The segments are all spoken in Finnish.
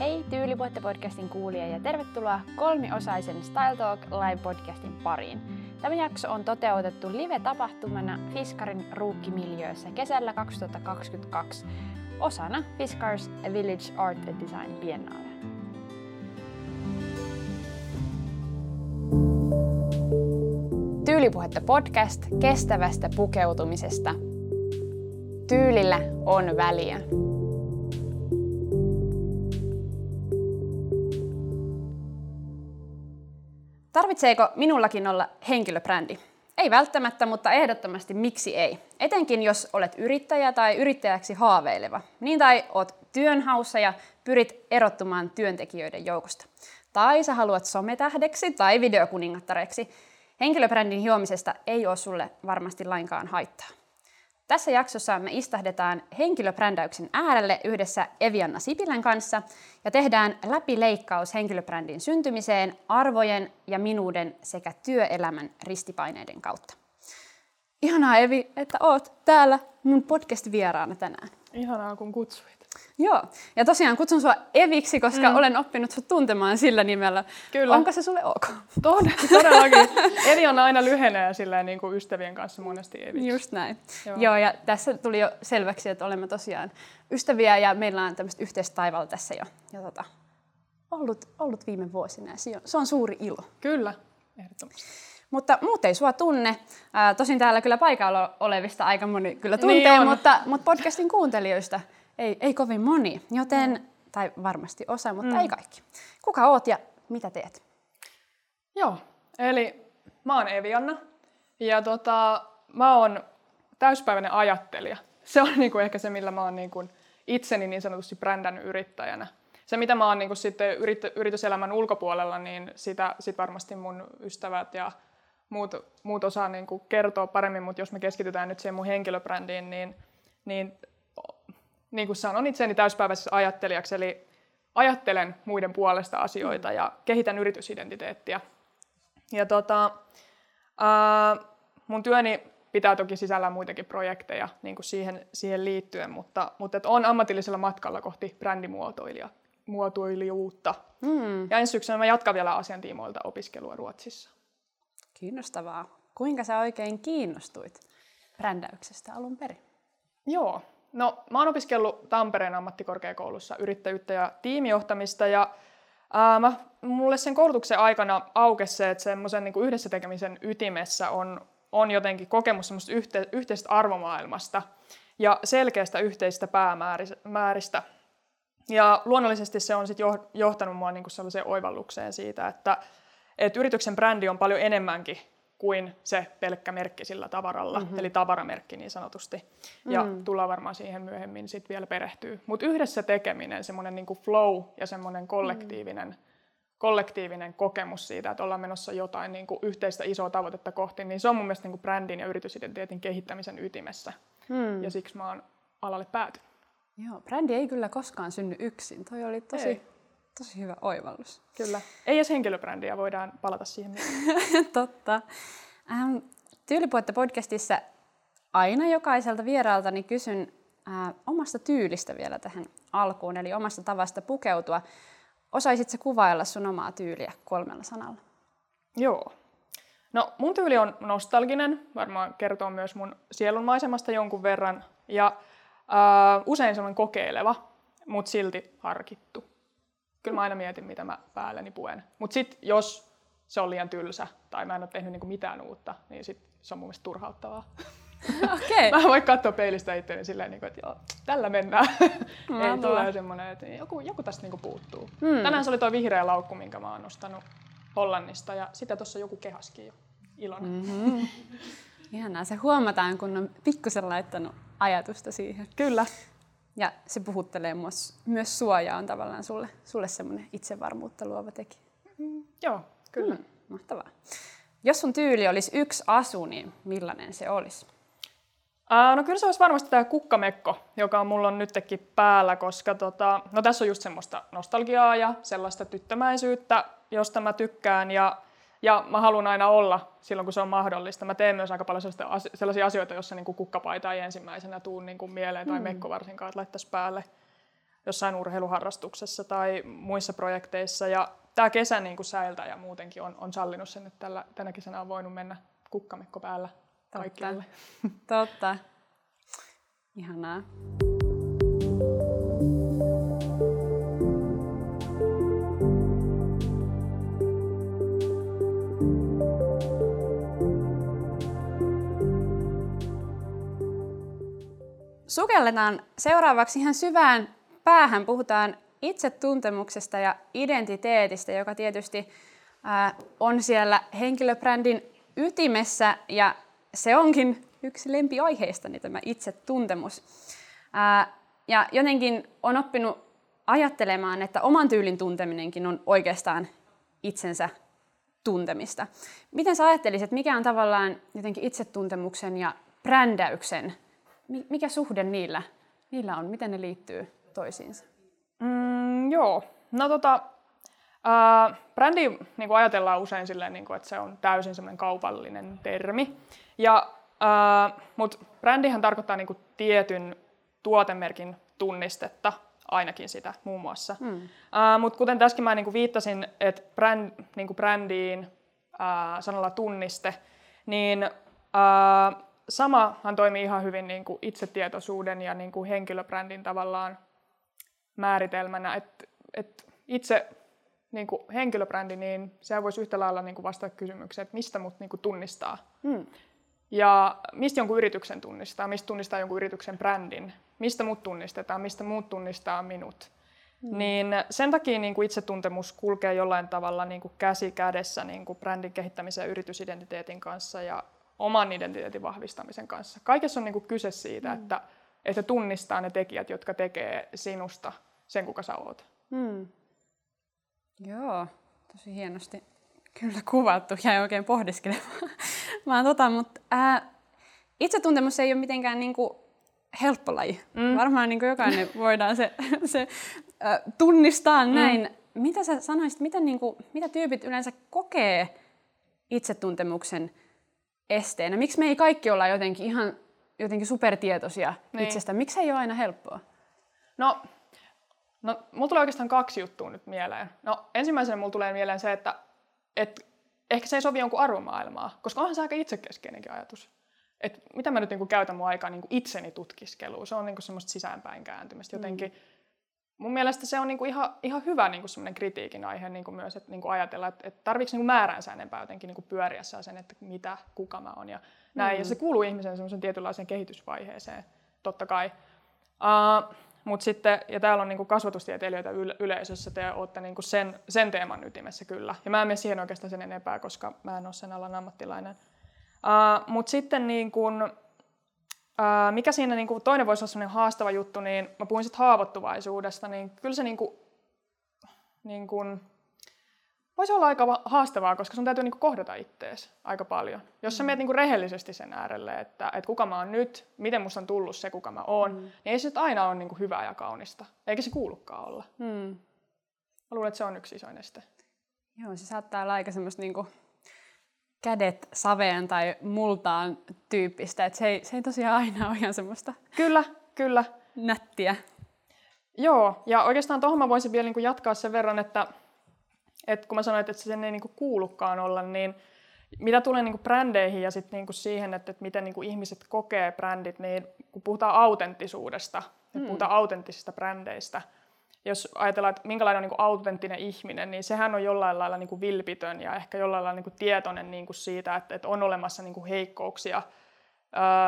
Hei Tyylipuhetta podcastin kuulija ja tervetuloa kolmiosaisen Style Talk live-podcastin pariin. Tämä jakso on toteutettu live-tapahtumana Fiskarin ruukkimiljöössä kesällä 2022 osana Fiskars Village Art and Design Biennale. Tyylipuhetta podcast kestävästä pukeutumisesta. Tyylillä on väliä. Tarvitseeko minullakin olla henkilöbrändi? Ei välttämättä, mutta ehdottomasti miksi ei. Etenkin jos olet yrittäjä tai yrittäjäksi haaveileva. Niin tai oot työnhaussa ja pyrit erottumaan työntekijöiden joukosta. Tai sä haluat sometähdeksi tai videokuningattareksi. Henkilöbrändin hiomisesta ei ole sulle varmasti lainkaan haittaa. Tässä jaksossa me istahdetaan henkilöbrändäyksen äärelle yhdessä Evianna Sipilän kanssa ja tehdään läpileikkaus henkilöbrändin syntymiseen arvojen ja minuuden sekä työelämän ristipaineiden kautta. Ihanaa Evi, että oot täällä mun podcast-vieraana tänään. Ihanaa kun kutsuit. Joo, ja tosiaan kutsun sua Eviksi, koska mm. olen oppinut sut tuntemaan sillä nimellä. Kyllä. Onko se sulle ok? Tod- todellakin. Evi on aina lyhenee silleen niin kuin ystävien kanssa monesti Eviksi. Just näin. Joo. Joo, ja tässä tuli jo selväksi, että olemme tosiaan ystäviä ja meillä on tämmöistä yhteistä taivaalla tässä jo, jo tota, ollut, ollut viime vuosina. Ja se on, suuri ilo. Kyllä, ehdottomasti. Mutta muut ei sua tunne. Ää, tosin täällä kyllä paikalla olevista aika moni kyllä tuntee, niin mutta, mutta podcastin kuuntelijoista – ei, ei kovin moni, joten, mm. tai varmasti osa, mutta mm. ei kaikki. Kuka oot ja mitä teet? Joo, eli mä oon Evianna ja tota, mä oon täyspäiväinen ajattelija. Se on niinku ehkä se, millä mä oon niinku itseni niin sanotusti brändännyt yrittäjänä. Se, mitä mä oon niinku sitten yrit, yrityselämän ulkopuolella, niin sitä sit varmasti mun ystävät ja muut, muut osaa niinku kertoa paremmin, mutta jos me keskitytään nyt siihen mun henkilöbrändiin, niin, niin niin kuin sanon itseni täyspäiväisessä ajattelijaksi, eli ajattelen muiden puolesta asioita ja kehitän yritysidentiteettiä. Ja tota, ää, mun työni pitää toki sisällä muitakin projekteja niin kuin siihen, siihen liittyen, mutta, mutta et on ammatillisella matkalla kohti brändimuotoilijuutta. Mm. Ja ensi syksynä mä jatkan vielä asiantiimoilta opiskelua Ruotsissa. Kiinnostavaa. Kuinka sä oikein kiinnostuit brändäyksestä alun perin? Joo, No, mä oon opiskellut Tampereen ammattikorkeakoulussa yrittäjyyttä ja tiimijohtamista ja ää, mä, mulle sen koulutuksen aikana aukesi se, että semmoisen niin yhdessä tekemisen ytimessä on, on jotenkin kokemus semmoista yhte, yhteisestä arvomaailmasta ja selkeästä yhteisistä päämääristä. Ja luonnollisesti se on sitten johtanut mua niin sellaiseen oivallukseen siitä, että, että yrityksen brändi on paljon enemmänkin kuin se pelkkä merkki sillä tavaralla, mm-hmm. eli tavaramerkki niin sanotusti. Ja mm. tullaan varmaan siihen myöhemmin sit vielä perehtyy. Mutta yhdessä tekeminen, semmoinen niinku flow ja semmoinen kollektiivinen, mm. kollektiivinen kokemus siitä, että ollaan menossa jotain niinku yhteistä isoa tavoitetta kohti, niin se on mun mielestä niinku brändin ja yritysidentiteetin kehittämisen ytimessä. Mm. Ja siksi mä oon alalle päätynyt. Joo, brändi ei kyllä koskaan synny yksin. Toi oli tosi, ei. Tosi hyvä oivallus. Kyllä. Ei edes henkilöbrändiä, voidaan palata siihen. Totta. Ähm, Tyylipuhetta podcastissa aina jokaiselta vieraaltani kysyn äh, omasta tyylistä vielä tähän alkuun, eli omasta tavasta pukeutua. Osaisitko kuvailla sun omaa tyyliä kolmella sanalla? Joo. No mun tyyli on nostalginen, varmaan kertoo myös mun sielunmaisemasta jonkun verran, ja äh, usein sellainen kokeileva, mutta silti harkittu. Kyllä mä aina mietin, mitä mä päälleni puen. Mutta sitten jos se on liian tylsä tai mä en ole tehnyt niin mitään uutta, niin sit se on mun mielestä turhauttavaa. Okay. mä voin katsoa peilistä itseäni silleen, niin että joo, tällä mennään. Ei tule semmoinen, että joku, joku tästä niin puuttuu. Hmm. Tänään se oli tuo vihreä laukku, minkä mä oon nostanut Hollannista ja sitä tuossa joku kehaskin jo ilona. Mm-hmm. Ihanaa, se huomataan, kun on pikkusen laittanut ajatusta siihen. Kyllä. Ja se puhuttelee myös, myös suojaa on tavallaan sulle, sulle semmoinen itsevarmuutta luova tekijä. Mm, joo, Kyllä. Hmm, mahtavaa. Jos sun tyyli olisi yksi asu, niin millainen se olisi? Uh, no kyllä se olisi varmasti tämä kukkamekko, joka mulla on nytkin päällä, koska tota, no tässä on just semmoista nostalgiaa ja sellaista tyttömäisyyttä, josta mä tykkään ja, ja mä haluan aina olla silloin, kun se on mahdollista. Mä teen myös aika paljon sellaisia asioita, joissa niin kukkapaita ei ensimmäisenä tuu niin kuin mieleen tai mm. mekko varsinkaan, että laittaisi päälle. jossain urheiluharrastuksessa tai muissa projekteissa. Ja tämä kesä niin kuin säiltä ja muutenkin on, on sallinut sen, että tällä, tänä kesänä on voinut mennä kukkamekko päällä. Totta. Totta. Ihanaa. Sukelletaan seuraavaksi ihan syvään päähän. Puhutaan itsetuntemuksesta ja identiteetistä, joka tietysti ää, on siellä henkilöbrändin ytimessä ja se onkin yksi lempiaiheistani tämä itsetuntemus. Ää, ja jotenkin on oppinut ajattelemaan, että oman tyylin tunteminenkin on oikeastaan itsensä tuntemista. Miten sä ajattelisit, mikä on tavallaan jotenkin itsetuntemuksen ja brändäyksen mikä suhde niillä, niillä on? Miten ne liittyy toisiinsa? Mm, joo. No tota, äh, brändi niin kuin ajatellaan usein silleen, niin kuin, että se on täysin semmoinen kaupallinen termi. Ja, äh, Mutta brändihän tarkoittaa niin kuin tietyn tuotemerkin tunnistetta, ainakin sitä muun muassa. Mm. Äh, Mutta kuten tässäkin mä niin kuin viittasin, että bränd, niin kuin brändiin äh, sanalla tunniste, niin äh, samahan toimii ihan hyvin niin kuin itsetietoisuuden ja niin kuin henkilöbrändin tavallaan määritelmänä, että et itse niin kuin henkilöbrändi, niin sehän voisi yhtä lailla niin kuin vastata kysymykseen, että mistä mut niin kuin tunnistaa. Hmm. Ja mistä jonkun yrityksen tunnistaa, mistä tunnistaa jonkun yrityksen brändin, mistä mut tunnistetaan, mistä muut tunnistaa minut. Hmm. Niin sen takia niin kuin itsetuntemus kulkee jollain tavalla niin kuin käsi kädessä niin kuin brändin kehittämisen ja yritysidentiteetin kanssa ja oman identiteetin vahvistamisen kanssa. Kaikessa on niin kuin kyse siitä, mm. että, että tunnistaa ne tekijät, jotka tekee sinusta sen, kuka sä oot. Mm. Joo, tosi hienosti kyllä kuvattu. Jäi oikein pohdiskelemaan. Mä tota, mutta itsetuntemus ei ole mitenkään niin kuin helppo laji. Mm. Varmaan niin kuin jokainen voidaan se, se ä, tunnistaa mm. näin. Mitä sä sanoisit, miten, niin kuin, mitä tyypit yleensä kokee itsetuntemuksen esteenä? Miksi me ei kaikki olla jotenkin ihan jotenkin supertietoisia niin. itsestä? Miksi ei ole aina helppoa? No, no mulla tulee oikeastaan kaksi juttua nyt mieleen. No ensimmäisenä mulla tulee mieleen se, että et, ehkä se ei sovi jonkun arvomaailmaa, koska onhan se aika itsekeskinenkin ajatus. Et mitä mä nyt niinku käytän mun aikaa niinku itseni tutkiskeluun, se on niinku semmoista sisäänpäin kääntymistä. Jotenkin mm mun mielestä se on niinku ihan, ihan hyvä niinku kritiikin aihe niinku myös, että niinku ajatella, että, että tarviiko niinku määränsä enempää jotenkin niinku pyöriä sen, että mitä, kuka mä oon ja näin. Mm. Ja se kuuluu ihmisen semmoisen tietynlaiseen kehitysvaiheeseen, totta kai. Uh, Mutta sitten, ja täällä on niinku kasvatustieteilijöitä yleisössä, te olette niinku sen, sen teeman ytimessä kyllä. Ja mä en mene siihen oikeastaan sen enempää, koska mä en ole sen alan ammattilainen. Uh, Mutta sitten niin kun, mikä siinä niin kuin, toinen voisi olla haastava juttu, niin mä puhuin sitten haavoittuvaisuudesta, niin kyllä se niin kuin, niin kuin, voisi olla aika haastavaa, koska sun täytyy niin kuin, kohdata ittees aika paljon. Jos sä mm. meet niin kuin, rehellisesti sen äärelle, että, että kuka mä oon nyt, miten musta on tullut se, kuka mä oon, mm. niin ei se aina ole niin kuin, hyvää ja kaunista. Eikä se kuulukaan olla. Mm. Mä luulen, että se on yksi isoin este. Joo, se saattaa olla aika semmoista niin kuin kädet saveen tai multaan tyyppistä. Et se, ei, se ei tosiaan aina ole ihan semmoista Kyllä, kyllä. nättiä. Joo, ja oikeastaan tuohon mä voisin vielä niin jatkaa sen verran, että, että kun mä sanoin, että se sen ei niin kuulukaan olla, niin mitä tulee niin brändeihin ja sitten niin siihen, että, että miten niin ihmiset kokee brändit, niin kun puhutaan autenttisuudesta, hmm. puhutaan autenttisista brändeistä – jos ajatellaan, että minkälainen on niin kuin autenttinen ihminen, niin sehän on jollain lailla niin kuin vilpitön ja ehkä jollain lailla niin kuin tietoinen niin kuin siitä, että, että on olemassa niin kuin heikkouksia,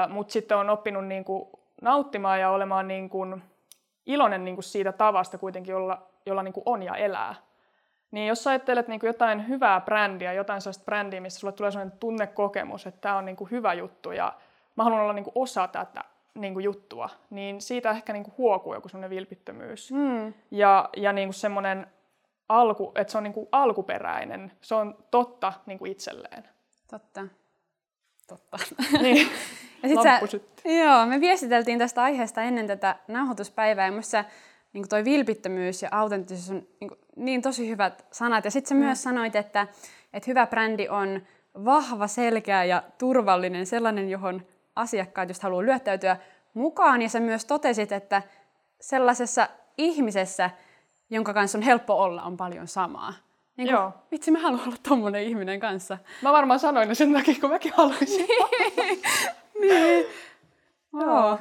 mutta sitten on oppinut niin kuin nauttimaan ja olemaan niin kuin iloinen niin kuin siitä tavasta kuitenkin, jolla, jolla niin kuin on ja elää. Niin jos ajattelet niin kuin jotain hyvää brändiä, jotain sellaista brändiä, missä sulle tulee sellainen tunnekokemus, että tämä on niin kuin hyvä juttu ja mä haluan olla niin kuin osa tätä, niin kuin juttua, niin siitä ehkä niin kuin huokuu joku semmoinen vilpittömyys. Mm. Ja, ja niin kuin semmoinen alku, että se on niin kuin alkuperäinen, se on totta niin kuin itselleen. Totta. Totta. Niin. ja sit sä, joo, me viestiteltiin tästä aiheesta ennen tätä nauhoituspäivää, ja minusta niin toi vilpittömyys ja autenttisuus on niin, kuin, niin tosi hyvät sanat. Ja sitten sä mm. myös sanoit, että, että hyvä brändi on vahva, selkeä ja turvallinen, sellainen, johon asiakkaat just haluaa lyöttäytyä mukaan. Ja sä myös totesit, että sellaisessa ihmisessä, jonka kanssa on helppo olla, on paljon samaa. Niin kuin, Joo. vitsi, mä haluan olla tommonen ihminen kanssa. Mä varmaan sanoin ne sen takia, kun mäkin haluaisin. niin. Joo.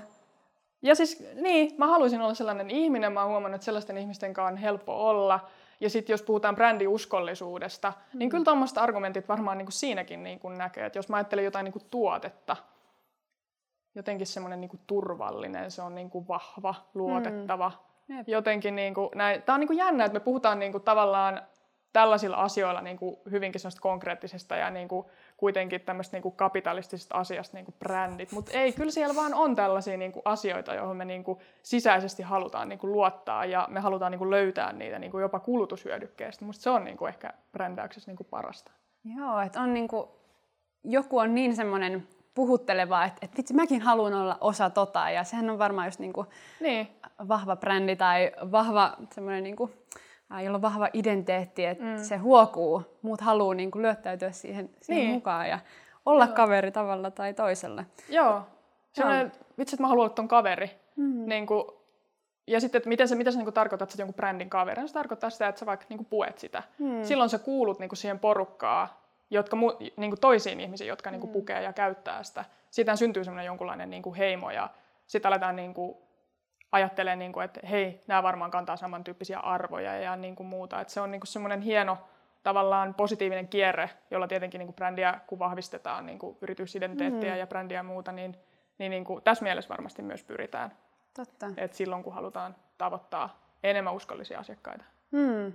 Ja siis, niin, mä haluaisin olla sellainen ihminen. Mä oon huomannut, että sellaisten ihmisten kanssa on helppo olla. Ja sitten jos puhutaan brändiuskollisuudesta, mm. niin kyllä tuommoista argumentit varmaan niin kuin siinäkin niin kuin näkee. Että jos mä ajattelen jotain niin kuin tuotetta, jotenkin semmoinen niin kuin turvallinen, se on niin kuin vahva, luotettava. Mm. Jotenkin niin kuin, näin. Tää on niin kuin jännä, että me puhutaan niin kuin tavallaan tällaisilla asioilla niin kuin hyvinkin semmoista konkreettisesta ja niin kuin kuitenkin tämmöistä niin kuin kapitalistisesta asiasta niin kuin brändit. Mutta ei, kyllä siellä vaan on tällaisia niin kuin asioita, joihin me niin kuin sisäisesti halutaan niin kuin luottaa ja me halutaan niin kuin löytää niitä niin kuin jopa kulutushyödykkeestä. Musta se on niin kuin ehkä brändäyksessä niin kuin parasta. Joo, että on niinku, joku on niin semmoinen puhutteleva, että, että vitsi, mäkin haluan olla osa tota. Ja sehän on varmaan just niinku Niin, vahva brändi tai vahva semmoinen, ää, jolla on vahva identiteetti, että mm. se huokuu. Muut haluaa niinku lyöttäytyä siihen, siihen Niin. mukaan ja olla Joo. kaveri tavalla tai toisella. joo. Sellainen, vitsi, että mä haluan olla ton kaveri. Mm. Niin kuin, ja sitten, että miten se, mitä se niin kuin tarkoittaa, että sä jonkun brändin kaveri? No Se tarkoittaa sitä, että sä vaikka niin kuin puet sitä. Mm. Silloin sä kuulut niin kuin siihen porukkaan, jotka, mu- niin kuin toisiin ihmisiin, jotka niin kuin pukee ja käyttää sitä. Siitä syntyy semmoinen jonkunlainen niin kuin heimo ja sitten aletaan niin kuin ajattelemaan, niin kuin, että hei, nämä varmaan kantaa samantyyppisiä arvoja ja niin kuin muuta. Että se on niin kuin semmoinen hieno tavallaan positiivinen kierre, jolla tietenkin niin kuin brändiä, kun vahvistetaan niin kuin yritysidentiteettiä mm. ja brändiä ja muuta, niin, niin, niin kuin tässä mielessä varmasti myös pyritään. Totta. Et silloin, kun halutaan tavoittaa enemmän uskollisia asiakkaita. Hmm.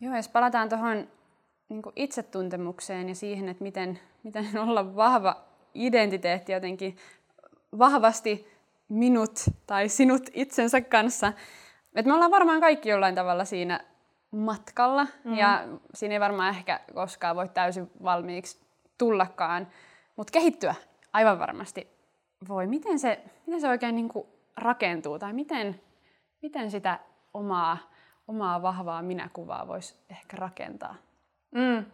Joo, jos palataan tuohon niin itsetuntemukseen ja siihen, että miten, miten olla vahva identiteetti jotenkin vahvasti minut tai sinut itsensä kanssa. Et me ollaan varmaan kaikki jollain tavalla siinä matkalla mm. ja siinä ei varmaan ehkä koskaan voi täysin valmiiksi tullakaan, mutta kehittyä aivan varmasti voi. Miten se, miten se oikein niin kuin rakentuu tai miten, miten sitä omaa, omaa vahvaa minäkuvaa voisi ehkä rakentaa? Mm.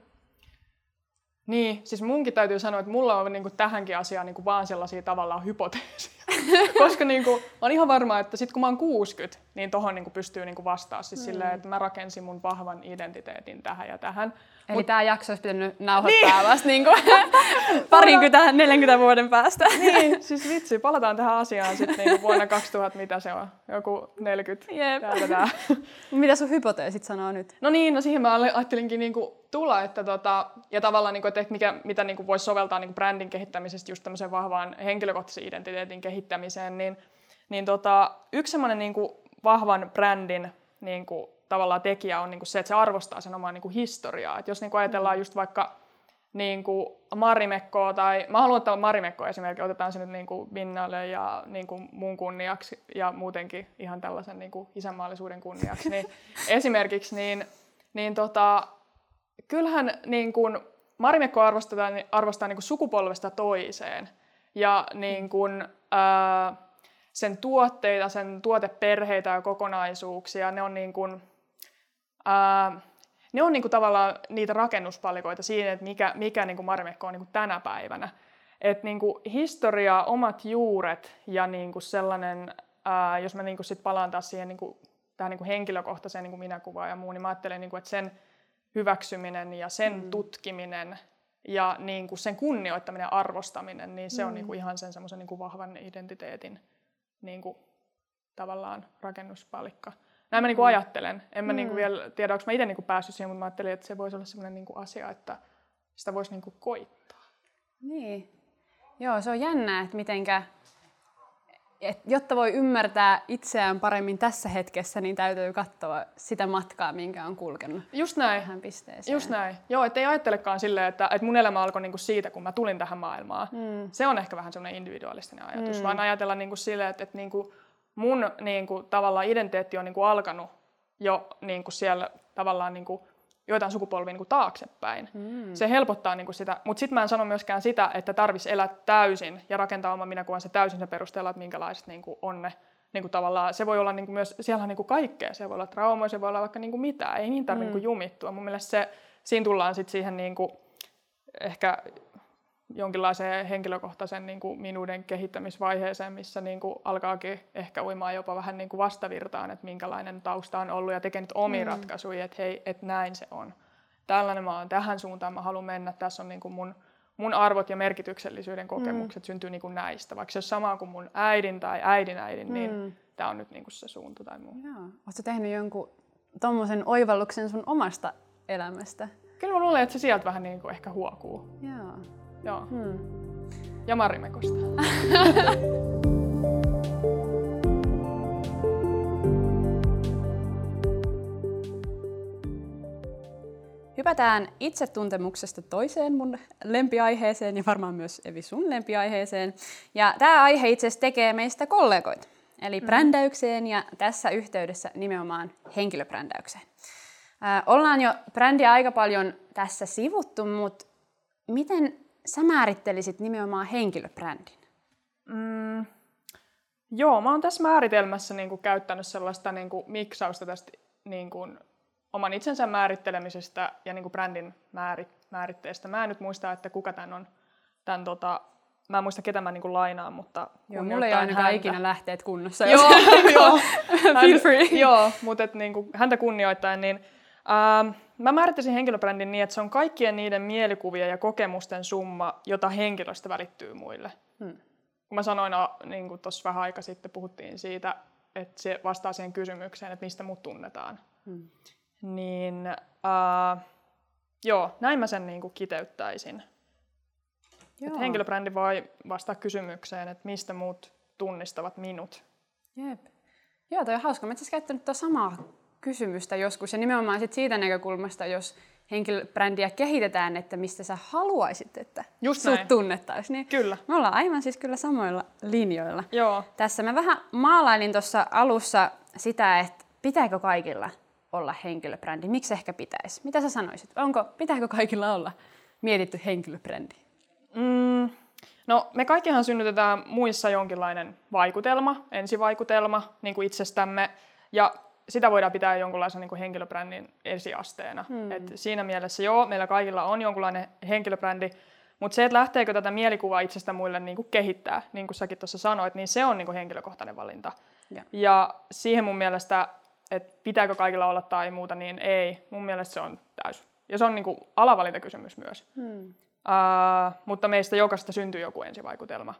Niin, siis munkin täytyy sanoa, että mulla on niinku tähänkin asiaan niinku vaan sellaisia tavallaan hypoteeseja. Koska niinku, mä oon ihan varma, että sit kun mä oon 60, niin tohon niinku pystyy niinku vastaa siis mm. silleen, että mä rakensin mun vahvan identiteetin tähän ja tähän. Eli Mut... tämä jakso olisi pitänyt nauhoittaa niin. vasta niin parinkymmentä, 40 vuoden päästä. Niin, siis vitsi, palataan tähän asiaan sitten niinku vuonna 2000, mitä se on, joku 40. Jep. Täältä tää. Mitä sun hypoteesit sanoo nyt? No niin, no siihen mä ajattelinkin niinku tulla, että tota, ja tavallaan niinku, että mikä, mitä niinku voisi soveltaa niinku brändin kehittämisestä just tämmöisen vahvaan henkilökohtaisen identiteetin kehittämiseen, niin, niin tota, yksi semmoinen niinku vahvan brändin niinku, tavallaan tekijä on niinku se, että se arvostaa sen omaa niinku historiaa. Et jos niinku ajatellaan just vaikka niinku Marimekkoa tai, mä haluan ottaa Marimekkoa esimerkiksi, otetaan se nyt niinku Vinnalle ja niinku mun kunniaksi ja muutenkin ihan tällaisen niinku isänmaallisuuden kunniaksi, niin esimerkiksi niin, niin tota, kyllähän niin kuin Marimekko arvostaa, arvostaa niin kuin sukupolvesta toiseen ja niin kuin, ää, sen tuotteita, sen tuoteperheitä ja kokonaisuuksia, ne on niin kuin, ää, ne on niin kuin tavallaan niitä rakennuspalikoita siinä, että mikä, mikä niin kuin Marimekko on niin kuin tänä päivänä. Et niin kuin historia, omat juuret ja niin kuin sellainen, ää, jos mä niin kuin sit palaan taas siihen niin kuin, tähän niin kuin henkilökohtaiseen niin kuin minäkuvaan ja muun, niin mä ajattelen, niin kuin, että sen hyväksyminen ja sen mm. tutkiminen ja niin kuin sen kunnioittaminen ja arvostaminen, niin se mm. on niin kuin ihan sen semmoisen niin kuin vahvan identiteetin niin kuin, tavallaan rakennuspalikka. Näin mä niin kuin ajattelen. En mä mm. niin kuin vielä tiedä, onko mä itse niin kuin päässyt siihen, mutta mä ajattelin, että se voisi olla semmoinen niin kuin asia, että sitä voisi niin kuin koittaa. Niin. Joo, se on jännää, että mitenkä, et jotta voi ymmärtää itseään paremmin tässä hetkessä, niin täytyy katsoa sitä matkaa, minkä on kulkenut Just näin. tähän pisteeseen. Just näin. Joo, ettei ajattelekaan silleen, että, että mun elämä alkoi niinku siitä, kun mä tulin tähän maailmaan. Mm. Se on ehkä vähän semmoinen individualistinen ajatus, mm. vaan ajatella niinku silleen, että, että niinku mun niinku, tavallaan identiteetti on niinku alkanut jo niinku siellä tavallaan niinku, joitain sukupolvia niinku taaksepäin. Mm. Se helpottaa niinku sitä, mutta sitten mä en sano myöskään sitä, että tarvitsisi elää täysin ja rakentaa oma minäkuvansa täysin sen perusteella, että minkälaiset niinku on ne niinku tavallaan, se voi olla niinku myös, siellä on niinku kaikkea, se voi olla traumaa, se voi olla vaikka niinku mitään, ei niin tarvitse mm. niinku jumittua. Mun mielestä se, siinä tullaan sitten siihen niinku, ehkä jonkinlaiseen henkilökohtaisen niin kuin minuuden kehittämisvaiheeseen, missä niin kuin alkaakin ehkä uimaa jopa vähän niin kuin vastavirtaan, että minkälainen tausta on ollut ja tekee nyt omia mm. ratkaisuja, että hei, että näin se on. Tällainen mä oon, tähän suuntaan mä haluan mennä, tässä on niin kuin mun, mun arvot ja merkityksellisyyden kokemukset mm. syntyy niin kuin näistä. Vaikka se on sama kuin mun äidin tai äidin äidin, niin mm. niin tämä on nyt niin kuin se suunta tai muu. Oletko tehnyt jonkun tuommoisen oivalluksen sun omasta elämästä? Kyllä mä luulen, että se sieltä vähän niin kuin ehkä huokuu. Joo. Joo. Hmm. Ja Marimekosta. Hypätään itsetuntemuksesta toiseen mun lempiaiheeseen ja varmaan myös Evi sun lempiaiheeseen. Ja tämä aihe itse asiassa tekee meistä kollegoita, eli mm. brändäykseen ja tässä yhteydessä nimenomaan henkilöbrändäykseen. Äh, ollaan jo brändiä aika paljon tässä sivuttu, mutta miten sä määrittelisit nimenomaan henkilöbrändin? Mm, joo, mä oon tässä määritelmässä niin kuin, käyttänyt sellaista niin kuin, miksausta tästä niin kuin, oman itsensä määrittelemisestä ja niin kuin, brändin määrit, määritteestä. Mä en nyt muista, että kuka tämän on, tämän, tota, mä en muista ketä mä niin kuin, lainaan, mutta Joo, mulla ei ainakaan häntä. ikinä lähteet kunnossa. Joo, joo. Feel free. joo, mutta et, niin kuin, häntä kunnioittain, niin Ähm, mä määrittäisin henkilöbrändin niin, että se on kaikkien niiden mielikuvia ja kokemusten summa, jota henkilöstä välittyy muille. Hmm. Kun mä sanoin, niin kuin tuossa vähän aika sitten puhuttiin siitä, että se vastaa siihen kysymykseen, että mistä mut tunnetaan. Hmm. Niin äh, joo, näin mä sen niin kuin kiteyttäisin. Joo. henkilöbrändi voi vastata kysymykseen, että mistä muut tunnistavat minut. Jep. Joo, toi on hauska. Mä itse käyttänyt tuota samaa kysymystä joskus. Ja nimenomaan sit siitä näkökulmasta, jos henkilöbrändiä kehitetään, että mistä sä haluaisit, että Just sut näin. tunnettaisiin. Niin kyllä. Me ollaan aivan siis kyllä samoilla linjoilla. Joo. Tässä mä vähän maalailin tuossa alussa sitä, että pitääkö kaikilla olla henkilöbrändi. Miksi ehkä pitäisi? Mitä sä sanoisit? Onko, pitääkö kaikilla olla mietitty henkilöbrändi? Mm, no me kaikkihan synnytetään muissa jonkinlainen vaikutelma, ensivaikutelma niin kuin itsestämme. Ja sitä voidaan pitää jonkunlaisen niin kuin henkilöbrändin esiasteena. Hmm. Et siinä mielessä joo, meillä kaikilla on jonkunlainen henkilöbrändi, mutta se, että lähteekö tätä mielikuvaa itsestä muille niin kuin kehittää, niin kuin säkin tuossa sanoit, niin se on niin kuin henkilökohtainen valinta. Ja. ja siihen mun mielestä, että pitääkö kaikilla olla tai muuta, niin ei. Mun mielestä se on täys. Ja se on niin kuin alavalintakysymys myös. Hmm. Uh, mutta meistä jokaista syntyy joku ensivaikutelma.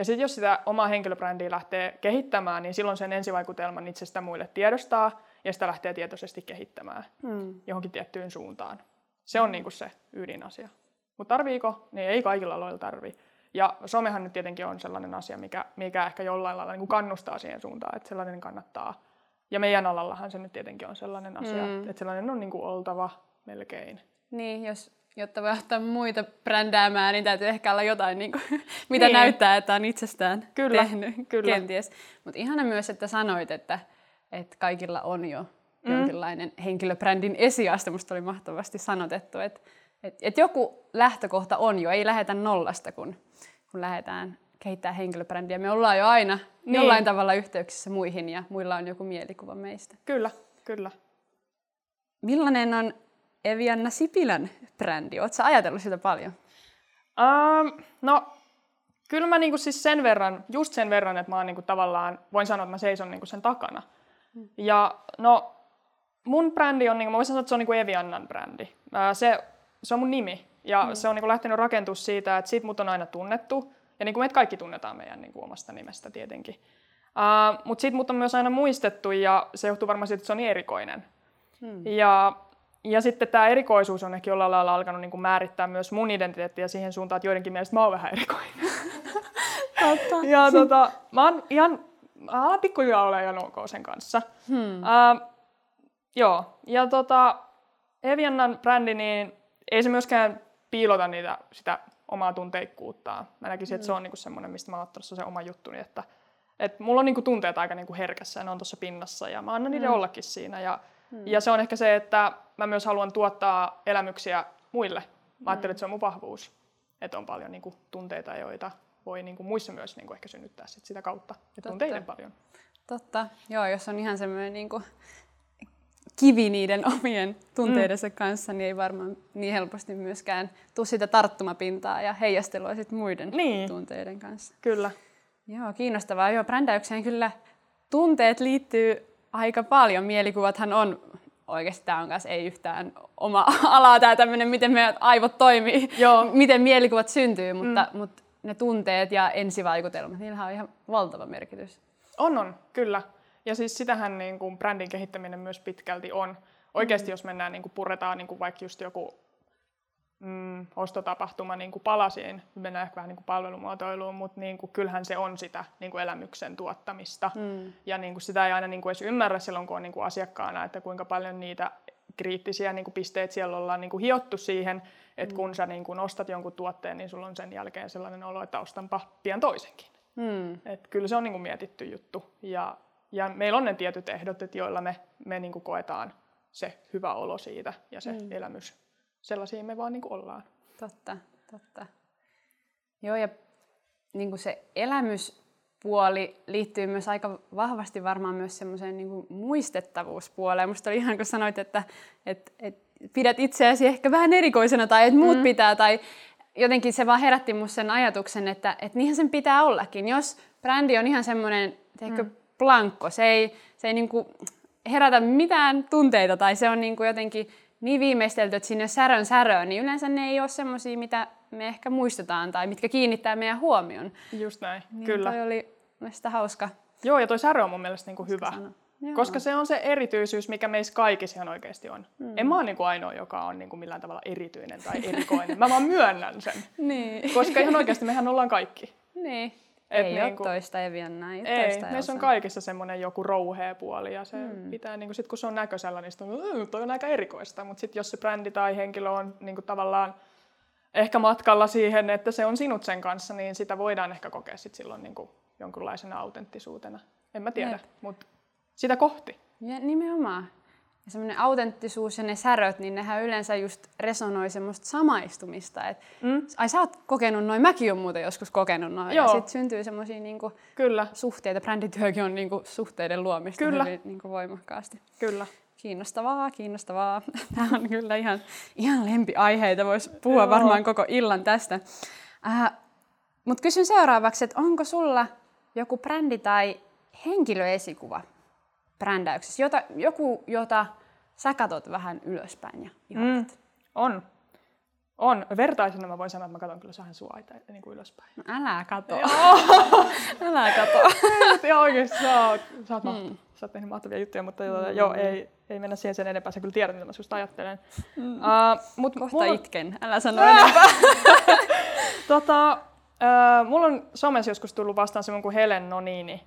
Ja sitten jos sitä omaa henkilöbrändiä lähtee kehittämään, niin silloin sen ensivaikutelman itsestä muille tiedostaa ja sitä lähtee tietoisesti kehittämään hmm. johonkin tiettyyn suuntaan. Se on niinku se ydinasia. Mutta tarviiko? Niin ei kaikilla aloilla tarvii. Ja somehan nyt tietenkin on sellainen asia, mikä, mikä ehkä jollain lailla niin kannustaa siihen suuntaan, että sellainen kannattaa. Ja meidän alallahan se nyt tietenkin on sellainen asia, hmm. että sellainen on niin kuin oltava melkein. Niin, jos jotta voi ottaa muita brändäämään, niin täytyy ehkä olla jotain, niin kuin, mitä niin. näyttää, että on itsestään kyllä, tehnyt kyllä. kenties. Mutta ihana myös, että sanoit, että, että kaikilla on jo mm. jonkinlainen henkilöbrändin esiaste. Musta oli mahtavasti sanotettu, että, että, että joku lähtökohta on jo, ei lähetä nollasta, kun, kun lähdetään kehittää henkilöbrändiä. Me ollaan jo aina niin. jollain tavalla yhteyksissä muihin ja muilla on joku mielikuva meistä. Kyllä, kyllä. Millainen on Evianna Sipilän brändi? Oletko ajatellut sitä paljon? Um, no, kyllä mä niinku siis sen verran, just sen verran, että mä oon niinku tavallaan, voin sanoa, että mä seison niinku sen takana. Hmm. Ja no, mun brändi on, niinku, mä voisin sanoa, että se on niinku Eviannan brändi. Se, se on mun nimi. Ja hmm. se on niinku lähtenyt rakentua siitä, että siitä mut on aina tunnettu. Ja niinku meitä kaikki tunnetaan meidän niinku omasta nimestä tietenkin. Uh, Mutta siitä mut on myös aina muistettu ja se johtuu varmaan siitä, että se on niin erikoinen. Hmm. Ja ja sitten tämä erikoisuus on ehkä jollain lailla alkanut niin kuin määrittää myös mun identiteettiä siihen suuntaan, että joidenkin mielestä mä oon vähän erikoinen. Totta. ja tota, mä oon ihan, mä alan pikkuhiljaa olla ihan ok sen kanssa. Hmm. Uh, joo, ja tota, Eviannan brändi, niin ei se myöskään piilota niitä, sitä omaa tunteikkuuttaan. Mä näkisin, että se hmm. on niinku semmoinen, mistä mä oon ottanut se oma juttuni, että et mulla on niinku tunteet aika niinku herkässä ja ne on tuossa pinnassa ja mä annan niiden hmm. ollakin siinä. Ja Ja se on ehkä se, että mä myös haluan tuottaa elämyksiä muille. Mä ajattelen, että se on mun vahvuus. Että on paljon niin kuin, tunteita, joita voi niin kuin, muissa myös niin kuin, ehkä synnyttää sit sitä kautta. Ja tunteiden paljon. Totta. Joo, jos on ihan semmoinen niin kuin, kivi niiden omien tunteidensa mm. kanssa, niin ei varmaan niin helposti myöskään tule sitä tarttumapintaa ja heijastelua sit muiden niin. tunteiden kanssa. Kyllä. Joo, kiinnostavaa. Joo, brändäykseen kyllä tunteet liittyy aika paljon. Mielikuvathan on on kanssa ei yhtään oma ala tämä tämmöinen, miten meidän aivot toimii, Joo. miten mielikuvat syntyy, mutta, mm. mutta ne tunteet ja ensivaikutelmat, niillä on ihan valtava merkitys. On, on, kyllä. Ja siis sitähän niin kuin brändin kehittäminen myös pitkälti on. Oikeasti mm. jos mennään, niin kuin puretaan niin kuin vaikka just joku mm, ostotapahtuma niin kuin palasiin, mennään ehkä vähän niin kuin palvelumuotoiluun, mutta niin kuin, kyllähän se on sitä niin kuin elämyksen tuottamista. Mm. Ja niin kuin sitä ei aina niin kuin edes ymmärrä silloin, kun on niin kuin asiakkaana, että kuinka paljon niitä kriittisiä niin kuin pisteet siellä ollaan niin kuin hiottu siihen, että mm. kun sä niin kuin ostat jonkun tuotteen, niin sulla on sen jälkeen sellainen olo, että ostanpa pian toisenkin. Mm. Et kyllä se on niin kuin mietitty juttu. Ja, ja meillä on ne tietyt ehdot, että joilla me, me niin kuin koetaan se hyvä olo siitä ja se mm. elämys sellaisia me vaan niin kuin ollaan. Totta, totta. Joo, ja niin kuin se elämyspuoli liittyy myös aika vahvasti varmaan myös semmoiseen niin kuin muistettavuuspuoleen. Musta oli ihan kun sanoit, että et, et pidät itseäsi ehkä vähän erikoisena tai että muut mm. pitää tai jotenkin se vaan herätti musta sen ajatuksen, että, että niinhän sen pitää ollakin. Jos brändi on ihan semmoinen, teikö, mm. blankko, se ei, se ei niinku herätä mitään tunteita tai se on niinku jotenkin niin viimeistelty, että sinne särön säröön, niin yleensä ne ei ole semmoisia, mitä me ehkä muistetaan tai mitkä kiinnittää meidän huomion. Just näin, niin kyllä. Toi oli mielestäni hauska. Joo, ja toi särö on mun mielestä niinku hyvä. Joo. Koska se on se erityisyys, mikä meissä kaikissa ihan oikeasti on. Mm. En mä ole niinku ainoa, joka on niinku millään tavalla erityinen tai erikoinen. mä vaan myönnän sen. niin. Koska ihan oikeasti mehän ollaan kaikki. Niin. Et ei niin kuin, ole toista näin. Ei, toista meissä on kaikissa semmoinen joku rouhea puoli ja se mm. pitää, niin kuin, sit kun se on näköisellä, niin on, toi on aika erikoista. Mutta sitten jos se brändi tai henkilö on niin kuin, tavallaan ehkä matkalla siihen, että se on sinut sen kanssa, niin sitä voidaan ehkä kokea sit silloin niin kuin, jonkunlaisena autenttisuutena. En mä tiedä, mutta sitä kohti. Ja nimenomaan ja semmoinen autenttisuus ja ne säröt, niin nehän yleensä just resonoi semmoista samaistumista. Et, mm. Ai sä oot kokenut noin, mäkin oon muuten joskus kokenut noin. Joo. Ja sitten syntyy semmoisia niinku Kyllä. suhteita. Brändityökin on niinku suhteiden luomista kyllä. hyvin niinku voimakkaasti. Kyllä. Kiinnostavaa, kiinnostavaa. Tämä on kyllä ihan, ihan lempiaiheita. Voisi puhua Joo. varmaan koko illan tästä. Äh, Mutta kysyn seuraavaksi, että onko sulla joku brändi tai henkilöesikuva, brändäyksessä? Jota, joku, jota sä katot vähän ylöspäin ja Mm, on. On. Vertaisena mä voin sanoa, että mä katson kyllä vähän sua niin kuin ylöspäin. No älä kato. älä kato. ja oikeasti sä oot, sä oot, mm. sä oot tehnyt mahtavia juttuja, mutta mm. joo, ei, ei mennä siihen sen enempää. Sä kyllä tiedät, mitä mä susta ajattelen. Mm. Uh, mut Kohta mulla... itken. Älä sano enempää. tota, uh, mulla on somessa joskus tullut vastaan semmoinen kuin Helen Nonini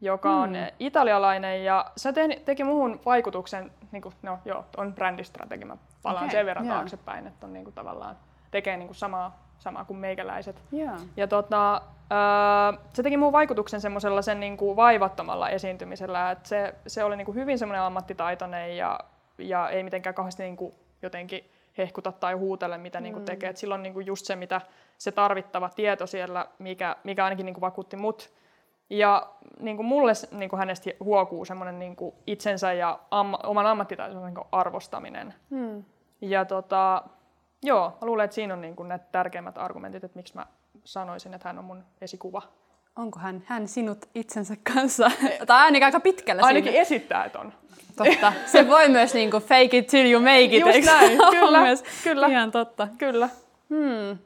joka on mm. italialainen ja se te- teki muuhun vaikutuksen, niin kuin, no joo, on brändistrategi, mä palaan okay, sen verran yeah. taaksepäin, että on niin kuin, tavallaan tekee niin kuin samaa, samaa kuin meikäläiset. Yeah. Ja tota, öö, se teki muun vaikutuksen semmoisella sen niin kuin vaivattomalla esiintymisellä, että se, se oli niin kuin hyvin semmoinen ammattitaitoinen ja, ja ei mitenkään kauheasti niin kuin jotenkin hehkuta tai huutele, mitä niin kuin mm. tekee. Et silloin niin kuin just se, mitä se tarvittava tieto siellä, mikä, mikä ainakin niin kuin vakuutti mut, ja niin kuin mulle niin kuin hänestä huokuu semmoinen niin kuin itsensä ja amma, oman ammattitaitonsa niin arvostaminen. Hmm. Ja tota, joo, mä luulen, että siinä on niin kuin ne tärkeimmät argumentit, että miksi mä sanoisin, että hän on mun esikuva. Onko hän, hän sinut itsensä kanssa? tai ainakin aika pitkällä Ainakin siinä. esittää, että on. Totta. Se voi myös niin kuin fake it till you make it. Just näin, kyllä. myös kyllä. Ihan totta. Kyllä. Hmm.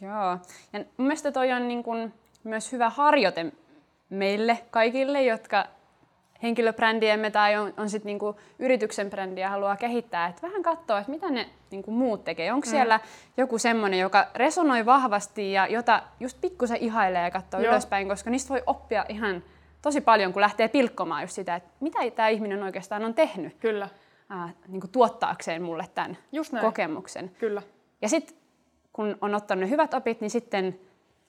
Joo. Ja mun mielestä toi on niin kuin, myös hyvä harjoite meille kaikille, jotka henkilöbrändiemme tai on, on sitten niinku yrityksen brändiä haluaa kehittää, että vähän katsoa, että mitä ne niinku muut tekee. Onko mm. siellä joku semmoinen, joka resonoi vahvasti ja jota just pikkusen ihailee ja katsoo Joo. ylöspäin, koska niistä voi oppia ihan tosi paljon, kun lähtee pilkkomaan just sitä, että mitä tämä ihminen oikeastaan on tehnyt. Kyllä. Ää, niin kuin tuottaakseen mulle tämän just näin. kokemuksen. Kyllä. Ja sitten kun on ottanut ne hyvät opit, niin sitten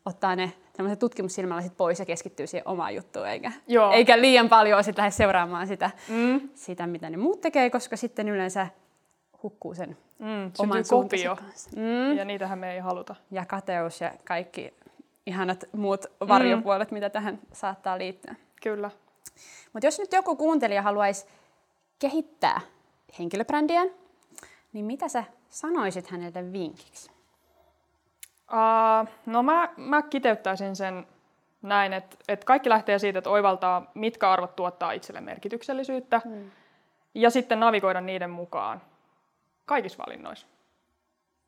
ottaa ne tutkimussilmällä sit pois ja keskittyy siihen omaan juttuun, eikä, Joo. eikä liian paljon sit lähde seuraamaan sitä, mm. sitä, mitä ne muut tekee, koska sitten yleensä hukkuu sen mm, oman kopio. kanssa. Mm. Ja niitähän me ei haluta. Ja kateus ja kaikki ihanat muut varjopuolet, mm. mitä tähän saattaa liittyä. Kyllä. Mutta jos nyt joku kuuntelija haluaisi kehittää henkilöbrändiään, niin mitä sä sanoisit hänelle vinkiksi? Uh, no mä, mä kiteyttäisin sen näin, että, että kaikki lähtee siitä, että oivaltaa, mitkä arvot tuottaa itselle merkityksellisyyttä, hmm. ja sitten navigoida niiden mukaan kaikissa valinnoissa.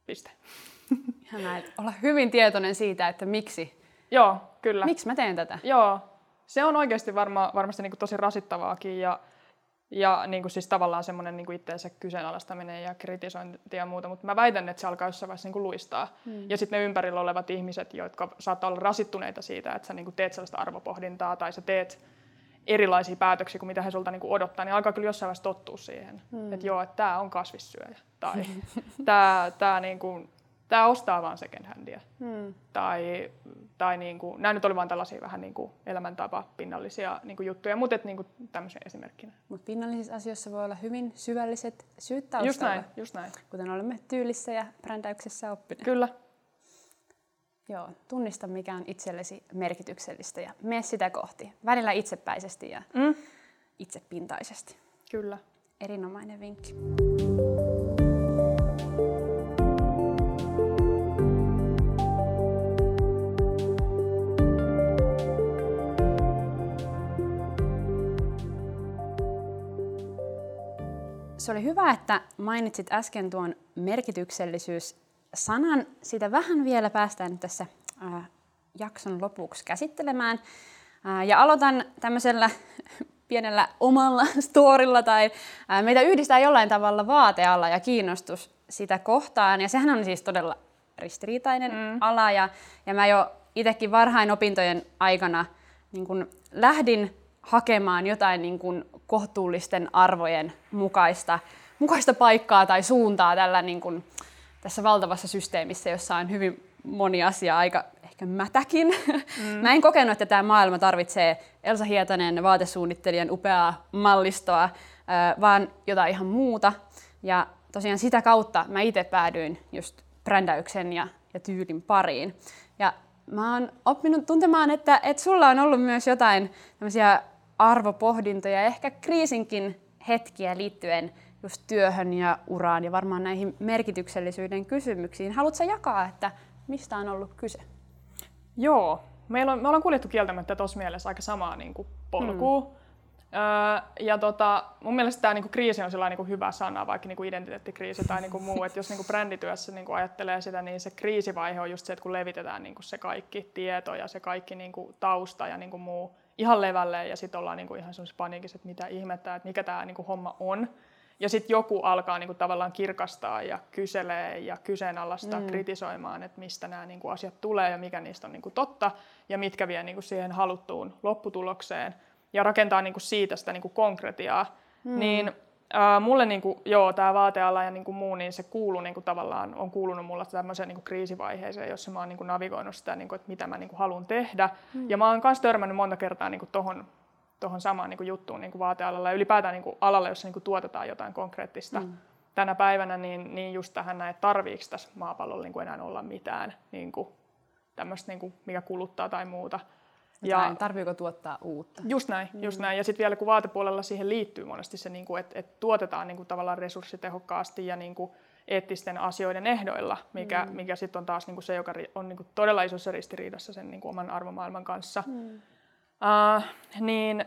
Piste. Ihanaa, olla hyvin tietoinen siitä, että miksi. Joo, kyllä. Miksi mä teen tätä? Joo, se on oikeasti varma, varmasti niin tosi rasittavaakin ja, ja niin kuin siis tavallaan semmoinen niin itseensä kyseenalaistaminen ja kritisointi ja muuta, mutta mä väitän, että se alkaa jossain vaiheessa niin kuin luistaa. Mm. Ja sitten ne ympärillä olevat ihmiset, jotka saattaa olla rasittuneita siitä, että sä niin kuin teet sellaista arvopohdintaa tai sä teet erilaisia päätöksiä kuin mitä he sulta niin kuin odottaa, niin alkaa kyllä jossain vaiheessa tottua siihen, mm. että joo, että tämä on kasvissyöjä tai tämä, tämä niin kuin, tämä ostaa vaan second handia. Hmm. Tai, tai niin kuin, nämä nyt oli vain tällaisia vähän niin kuin elämäntapa pinnallisia niin kuin juttuja, mutta et, niin kuin tämmöisen esimerkkinä. Mutta pinnallisissa asioissa voi olla hyvin syvälliset syyt taustalla. Just näin, just näin. Kuten olemme tyylissä ja brändäyksessä oppineet. Kyllä. Joo, tunnista mikä on itsellesi merkityksellistä ja mene sitä kohti. Välillä itsepäisesti ja mm. itsepintaisesti. Kyllä. Erinomainen vinkki. Se oli hyvä, että mainitsit äsken tuon merkityksellisyys-sanan. Sitä vähän vielä päästään tässä äh, jakson lopuksi käsittelemään. Äh, ja aloitan tämmöisellä pienellä omalla storilla tai äh, meitä yhdistää jollain tavalla vaatealla ja kiinnostus sitä kohtaan. Ja sehän on siis todella ristiriitainen mm. ala ja, ja mä jo itsekin varhain opintojen aikana niin kun lähdin hakemaan jotain niin kuin kohtuullisten arvojen mukaista, mukaista paikkaa tai suuntaa tällä niin kuin, tässä valtavassa systeemissä, jossa on hyvin moni asia aika ehkä mätäkin. Mm. Mä en kokenut, että tämä maailma tarvitsee Elsa Hietanen vaatesuunnittelijan upeaa mallistoa, vaan jotain ihan muuta. Ja tosiaan sitä kautta mä itse päädyin just brändäyksen ja, ja tyylin pariin. Ja mä oon oppinut tuntemaan, että, että sulla on ollut myös jotain tämmöisiä arvopohdintoja, ehkä kriisinkin hetkiä liittyen just työhön ja uraan ja varmaan näihin merkityksellisyyden kysymyksiin. Haluatko jakaa, että mistä on ollut kyse? Joo, Meillä on, me ollaan kuljettu kieltämättä tuossa mielessä aika samaa niin kuin polkua. Hmm. Öö, ja tota, mun mielestä tämä niinku kriisi on niinku hyvä sana, vaikka niinku identiteettikriisi tai niinku muu. Et jos niinku brändityössä niinku ajattelee sitä, niin se kriisivaihe on just se, että kun levitetään niinku se kaikki tieto ja se kaikki niinku tausta ja niinku muu ihan levälle ja sitten ollaan niinku ihan semmoisessa paniikissa, että mitä ihmettä, että mikä tämä niinku homma on. Ja sitten joku alkaa niinku tavallaan kirkastaa ja kyselee ja kyseenalaistaa, mm. kritisoimaan, että mistä nämä niinku asiat tulee ja mikä niistä on niinku totta ja mitkä vie niinku siihen haluttuun lopputulokseen ja rakentaa niinku siitä sitä niinku konkretiaa. Mm. Niin Mulle niinku, joo, tämä vaateala ja niinku muu, niin se kuuluu niinku, tavallaan, on kuulunut mulle tämmöiseen niinku, kriisivaiheeseen, jossa mä oon niinku, navigoinut sitä, niinku, että mitä mä niinku, haluan tehdä. Mm. Ja mä oon myös törmännyt monta kertaa niinku, tohon, tohon samaan niinku, juttuun niinku, vaatealalla ja ylipäätään niinku, alalle, jossa niinku, tuotetaan jotain konkreettista. Mm. Tänä päivänä niin, niin just tähän näin, että tarviiko tässä maapallolla niinku, enää olla mitään niinku, tämmöistä, niinku, mikä kuluttaa tai muuta. Ja tarviiko tuottaa uutta? Just näin, mm. just näin. Ja sitten vielä kun vaatepuolella siihen liittyy monesti se, niin että et tuotetaan niin kuin, tavallaan resurssitehokkaasti ja niin kuin, eettisten asioiden ehdoilla, mikä, mm. mikä sitten on taas niin kuin se, joka on niin kuin, todella isossa ristiriidassa sen niin kuin, oman arvomaailman kanssa. Mm. Uh, niin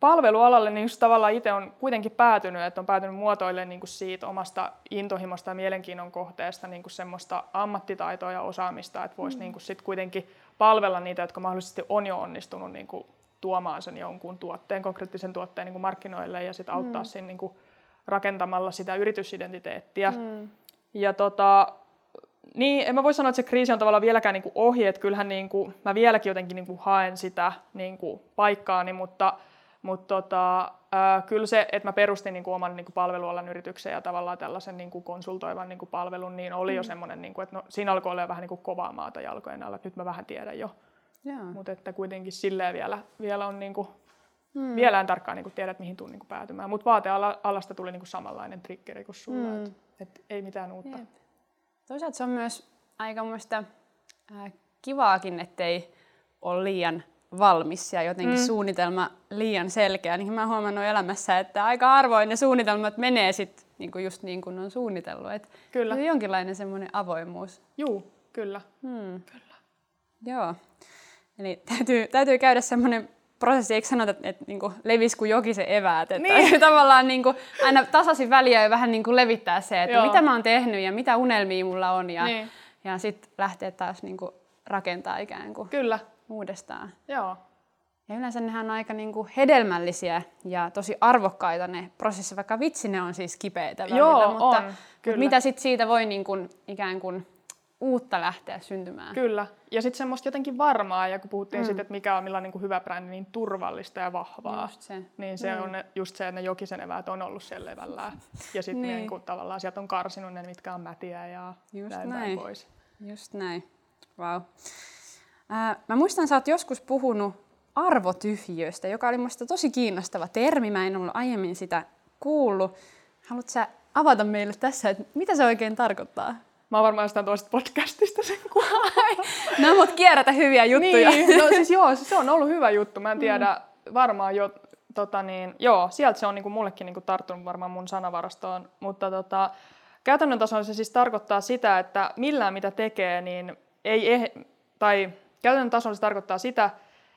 palvelualalle niin just tavallaan itse on kuitenkin päätynyt, että on päätynyt muotoilemaan niin kuin siitä omasta intohimosta ja mielenkiinnon kohteesta niin kuin semmoista ammattitaitoa ja osaamista, että voisi mm. niin kuin sit kuitenkin palvella niitä, jotka mahdollisesti on jo onnistunut niin kuin tuomaan sen jonkun tuotteen, konkreettisen tuotteen niin kuin markkinoille ja sitten auttaa mm. siinä niin kuin rakentamalla sitä yritysidentiteettiä. Mm. Ja tota, niin, en mä voi sanoa, että se kriisi on tavallaan vieläkään niin kuin ohi, että kyllähän niin kuin, mä vieläkin jotenkin niin kuin haen sitä niin kuin paikkaani, mutta mutta tota, kyllä se, että mä perustin niin kuin oman niin kuin palvelualan yrityksen ja tavallaan tällaisen niin kuin konsultoivan niin kuin palvelun, niin oli mm. jo semmoinen, niin kuin, että no, siinä alkoi olla vähän niin kuin kovaa maata jalkojen alla, että nyt mä vähän tiedän jo. Mutta että kuitenkin silleen vielä, vielä on niin kuin, mm. vielä en tarkkaan niin kuin tiedä, että mihin tuun niin kuin päätymään. Mutta vaatealasta tuli niin kuin samanlainen triggeri kuin sulla, mm. että et ei mitään uutta. Jep. Toisaalta se on myös aika muista, äh, kivaakin, ettei ole liian valmis ja jotenkin mm. suunnitelma liian selkeä, niin mä oon huomannut elämässä, että aika harvoin ne suunnitelmat menee sit niinku just niin kuin on suunnitellut. Et Kyllä. Se on jonkinlainen semmoinen avoimuus. Juu, kyllä. Hmm. kyllä. Joo. Eli täytyy, täytyy käydä semmoinen prosessi, eikö sanota, että, että niin levis kuin joki se eväät, että niin. tavallaan niin kuin, aina tasaisin väliä ja vähän niin kuin levittää se, että Joo. mitä mä oon tehnyt ja mitä unelmia mulla on ja, niin. ja sitten lähteä taas niin kuin rakentaa ikään kuin Kyllä. Uudestaan. Joo. Ja yleensä nehän on aika niin kuin hedelmällisiä ja tosi arvokkaita ne prosessit, vaikka vitsi ne on siis kipeitä välillä, Joo, mutta, on. Kyllä. mitä sitten siitä voi niin kuin, ikään kuin uutta lähteä syntymään. Kyllä. Ja sitten semmoista jotenkin varmaa, ja kun puhuttiin mm. sitten, että mikä on millä niin hyvä brändi, niin turvallista ja vahvaa. Just se. Niin se mm. on just se, että ne jokisen eväät on ollut siellä levällään. Ja sitten niin. niin tavallaan sieltä on karsinut ne, mitkä on mätiä ja just näin, näin. pois. Just näin. Wow. Äh, mä muistan, että sä oot joskus puhunut arvotyhjiöstä, joka oli musta tosi kiinnostava termi. Mä en ollut aiemmin sitä kuullut. Haluatko sä avata meille tässä, että mitä se oikein tarkoittaa? Mä oon varmaan jostain toisesta podcastista sen No mut kierrätä hyviä juttuja. Niin, no siis joo, se on ollut hyvä juttu. Mä en tiedä, mm. varmaan jo, tota niin, joo, sieltä se on niinku mullekin niinku tarttunut varmaan mun sanavarastoon, mutta tota, käytännön tasolla se siis tarkoittaa sitä, että millään mitä tekee, niin ei, eh, tai käytännön tasolla se tarkoittaa sitä,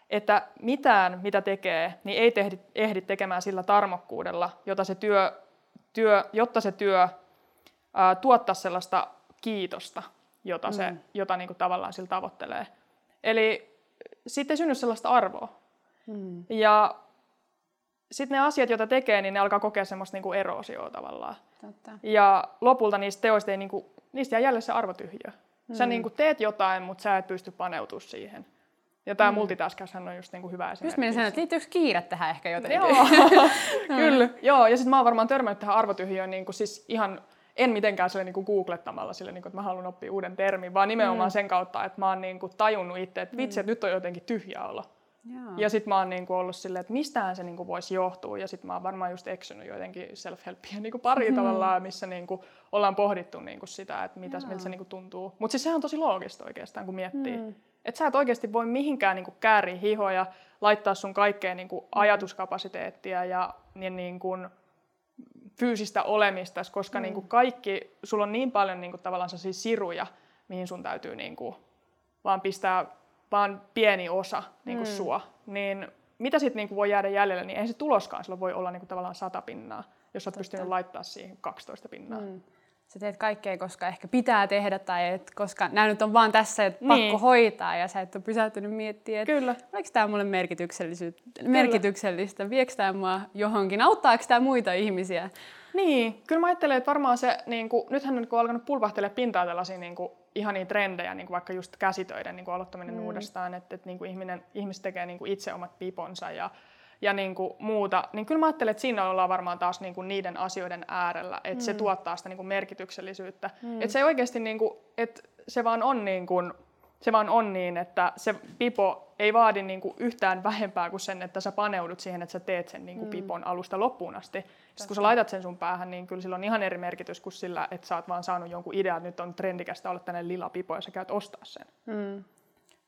että mitään mitä tekee, niin ei tehdi, ehdi tekemään sillä tarmokkuudella, jota se työ, työ, jotta se työ ää, tuottaa sellaista kiitosta, jota, mm. se, jota niin kuin tavallaan sillä tavoittelee. Eli sitten ei synny sellaista arvoa. Mm. Ja sitten ne asiat, joita tekee, niin ne alkaa kokea semmoista niin kuin erosioa tavallaan. Totta. Ja lopulta niistä teoista ei, niin kuin, niistä jää jäljellä se arvotyhjö. Mm. Sä niin kuin teet jotain, mutta sä et pysty paneutumaan siihen. Ja tämä mm. multitaskashan on just niinku hyvä esimerkki. Just minä sanoin, että liittyykö kiire tähän ehkä jotenkin? Joo, kyllä. Joo, ja sitten mä oon varmaan törmännyt tähän arvotyhjöön niin kuin siis ihan en mitenkään sille niin googlettamalla sille, niin kuin, että mä haluan oppia uuden termin, vaan nimenomaan mm. sen kautta, että mä oon niin kuin tajunnut itse, että vitsi, mm. että nyt on jotenkin tyhjä olo. Jaa. Ja sitten mä oon niin kuin ollut silleen, että mistähän se niin kuin voisi johtua. Ja sitten mä oon varmaan just eksynyt jotenkin self-helpia niin kuin pari mm. tavallaan, missä niin kuin ollaan pohdittu niin kuin sitä, että mitäs, miltä se niin kuin tuntuu. Mutta siis sehän on tosi loogista oikeastaan, kun miettii. Mm. Että sä et oikeasti voi mihinkään niin kuin kääri hihoja, laittaa sun kaikkeen niin kuin ajatuskapasiteettia ja niin, niin kuin fyysistä olemista, koska mm. niin kuin kaikki, sulla on niin paljon niin kuin, tavallaan siruja, mihin sun täytyy niin kuin, vaan pistää vaan pieni osa niin kuin mm. sua, niin mitä sitten niin voi jäädä jäljelle, niin ei se tuloskaan sillä voi olla niin kuin, tavallaan sata pinnaa, jos olet pystynyt laittaa siihen 12 pinnaa. Mm sä teet kaikkea, koska ehkä pitää tehdä tai et, koska nämä nyt on vaan tässä, että niin. pakko hoitaa ja sä et ole pysähtynyt miettimään, että Kyllä. oliko tämä mulle merkityksellistä, viekö tämä mua johonkin, auttaako tämä muita ihmisiä? Niin, kyllä mä ajattelen, että varmaan se, niin kuin, nythän on niin alkanut pulvahtelemaan pintaa tällaisia niin kuin, ihania trendejä, niin kuin vaikka just käsitöiden niin kuin aloittaminen mm. uudestaan, että, että niin kuin ihminen, ihmiset tekee niin kuin itse omat piponsa ja ja niin kuin muuta, niin kyllä mä ajattelen, että siinä ollaan varmaan taas niin kuin niiden asioiden äärellä, että mm. se tuottaa sitä niin kuin merkityksellisyyttä. Mm. Että se oikeasti, niin kuin, että se vaan on niin kuin, se vaan on niin, että se pipo ei vaadi niin kuin yhtään vähempää kuin sen, että sä paneudut siihen, että sä teet sen niin kuin mm. pipon alusta loppuun asti. Sitten kun sä laitat sen sun päähän, niin kyllä sillä on ihan eri merkitys kuin sillä, että sä oot vaan saanut jonkun idean, että nyt on trendikästä olla tänne lila pipo ja sä käyt ostaa sen. Mm.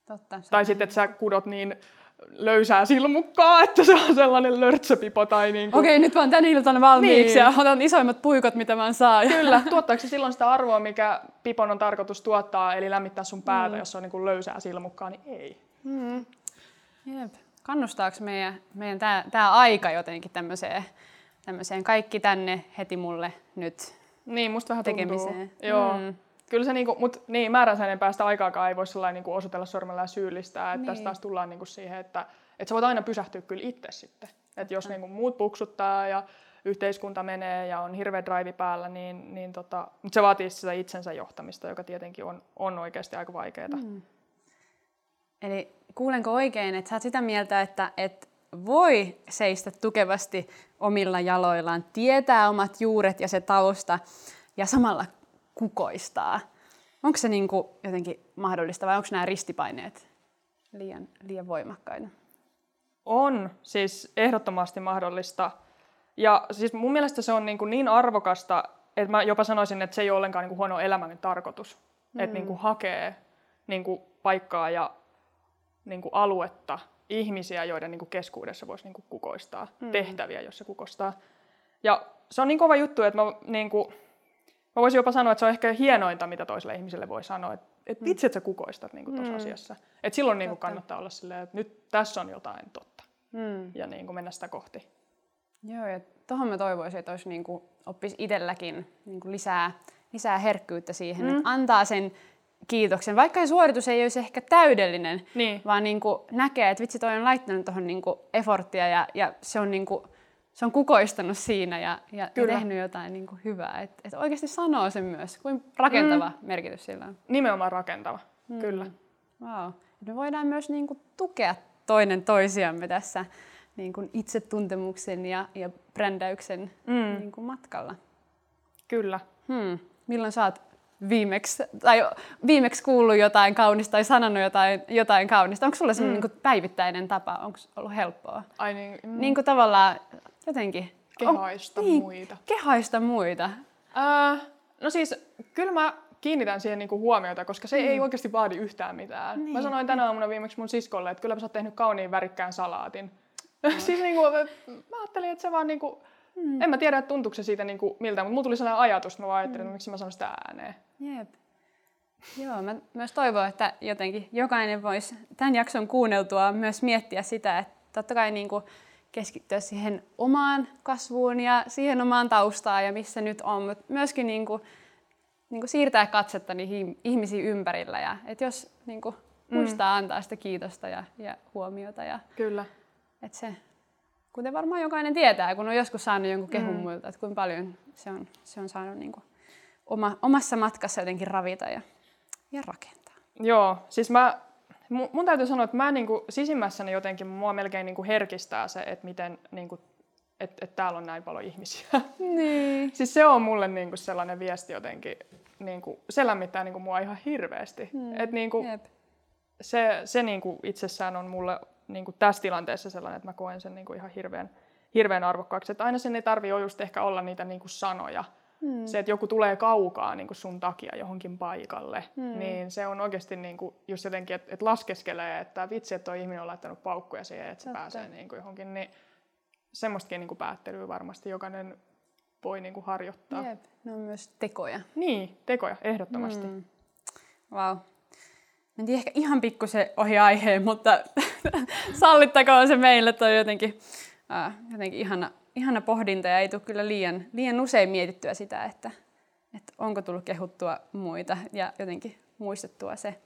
Totta. Tai sitten, että sä kudot niin löysää silmukkaa, että se on sellainen lörtsöpipo. Tai niin kuin... Okei, nyt vaan tän iltana valmiiksi niin. ja otan isoimmat puikot, mitä mä saan. Kyllä, tuottaako se silloin sitä arvoa, mikä pipon on tarkoitus tuottaa, eli lämmittää sun päätä, mm. jos se on niin kuin löysää silmukkaa, niin ei. Mm. Jep. Kannustaako meidän, meidän tämä aika jotenkin tämmöiseen, tämmöiseen kaikki tänne heti mulle nyt niin, musta vähän tekemiseen? Tuntuu. Joo. Mm kyllä se niinku, mut niin, määränsäinen päästä aikaakaan ei voi sellainen niinku osoitella sormella ja syyllistää, että niin. tässä taas tullaan niinku siihen, että, että sä voit aina pysähtyä kyllä itse sitten. Että jos niinku muut puksuttaa ja yhteiskunta menee ja on hirveä drive päällä, niin, niin tota, mutta se vaatii sitä itsensä johtamista, joka tietenkin on, on oikeasti aika vaikeaa. Mm. Eli kuulenko oikein, että sä oot sitä mieltä, että, että voi seistä tukevasti omilla jaloillaan, tietää omat juuret ja se tausta ja samalla kukoistaa. Onko se niin kuin jotenkin mahdollista vai onko nämä ristipaineet liian, liian voimakkaita? On siis ehdottomasti mahdollista. Ja siis mun mielestä se on niin, kuin niin arvokasta, että mä jopa sanoisin, että se ei ole ollenkaan niin kuin huono elämän tarkoitus. Mm. Että niin kuin hakee niin kuin paikkaa ja niin kuin aluetta ihmisiä, joiden niin kuin keskuudessa voisi niin kuin kukoistaa, mm. tehtäviä, joissa kukostaa. Ja se on niin kova juttu, että mä, niin kuin, mä voisin jopa sanoa, että se on ehkä hienointa, mitä toiselle ihmiselle voi sanoa, että et vitsi, että sä kukoistat niin tuossa mm. asiassa. Et silloin niin kuin kannattaa olla silleen, että nyt tässä on jotain totta mm. ja niin kuin mennä sitä kohti. Joo, ja tuohon mä toivoisin, että olisi niin kuin, oppisi itselläkin niin kuin lisää, lisää herkkyyttä siihen, mm. että antaa sen kiitoksen, vaikka se suoritus ei olisi ehkä täydellinen, niin. vaan niin kuin näkee, että vitsi toi on laittanut tuohon niin efforttia ja, ja se, on niin kuin, se on kukoistanut siinä ja, ja, ja tehnyt jotain niin kuin hyvää. Että et oikeasti sanoo sen myös, kuin rakentava mm. merkitys sillä on. Nimenomaan rakentava, mm. kyllä. Wow. Me voidaan myös niin kuin tukea toinen toisiamme tässä niin kuin itsetuntemuksen ja, ja brändäyksen mm. niin kuin matkalla. Kyllä. Hmm. Milloin sä oot viimeksi, tai viimeksi kuullut jotain kaunista tai sanonut jotain, jotain kaunista? Onko sulla semmoinen mm. niin päivittäinen tapa? Onko ollut helppoa? Ai niin, mm. niin kuin tavallaan jotenkin... Kehaista on, niin, muita. Kehaista muita. Uh, no siis, kyllä mä kiinnitän siihen niinku huomiota, koska se mm. ei oikeasti vaadi yhtään mitään. Niin. Mä sanoin tänä aamuna viimeksi mun siskolle, että kyllä sä oot tehnyt kauniin värikkään salaatin. Mm. siis niinku, mä ajattelin, että se vaan niinku, mm. en mä tiedä, että tuntuuko se siitä niinku miltä, mutta mulla tuli sellainen ajatus, mä vaan ajattelin, mm. että miksi mä sanon sitä ääneen. Jep. Joo, mä myös toivon, että jotenkin jokainen voisi tämän jakson kuunneltua myös miettiä sitä, että totta kai niin kuin keskittyä siihen omaan kasvuun ja siihen omaan taustaan ja missä nyt on, mutta myöskin niin kuin, niin kuin siirtää katsetta niihin ihmisiin ympärillä. Ja, että jos niin kuin, mm. muistaa antaa sitä kiitosta ja, ja huomiota. Ja, Kyllä. Että se, kuten varmaan jokainen tietää, kun on joskus saanut jonkun kehun mm. muilta, että kuinka paljon se on, se on saanut niin kuin, oma, omassa matkassa jotenkin ravita ja, ja rakentaa. Joo, siis mä, mun, mun täytyy sanoa, että mä niinku, sisimmässäni jotenkin mua melkein niinku herkistää se, että miten niinku, että et täällä on näin paljon ihmisiä. Niin. siis se on mulle niinku sellainen viesti jotenkin, niinku, se lämmittää niinku mua ihan hirveästi. Mm. Et niinku, se se niinku itsessään on mulle niinku tässä tilanteessa sellainen, että mä koen sen niinku ihan hirveän, hirveän arvokkaaksi. Että aina sen ei tarvitse just ehkä olla niitä niinku sanoja, Hmm. Se, että joku tulee kaukaa niin kuin sun takia johonkin paikalle, hmm. niin se on oikeasti niin kuin, just jotenkin, että, että laskeskelee, että vitsi, että tuo ihminen on laittanut paukkuja siihen, että se Totta. pääsee niin kuin johonkin. Niin semmoistakin niin kuin päättelyä varmasti jokainen voi niin kuin harjoittaa. Jep, ne on myös tekoja. Niin, tekoja, ehdottomasti. Hmm. Wow. Mentiin ehkä ihan pikkusen ohi aiheen, mutta sallittakoon se meille toi jotenkin, uh, jotenkin ihana, ihana pohdinta ja ei tule kyllä liian, liian usein mietittyä sitä, että, että onko tullut kehuttua muita ja jotenkin muistettua se,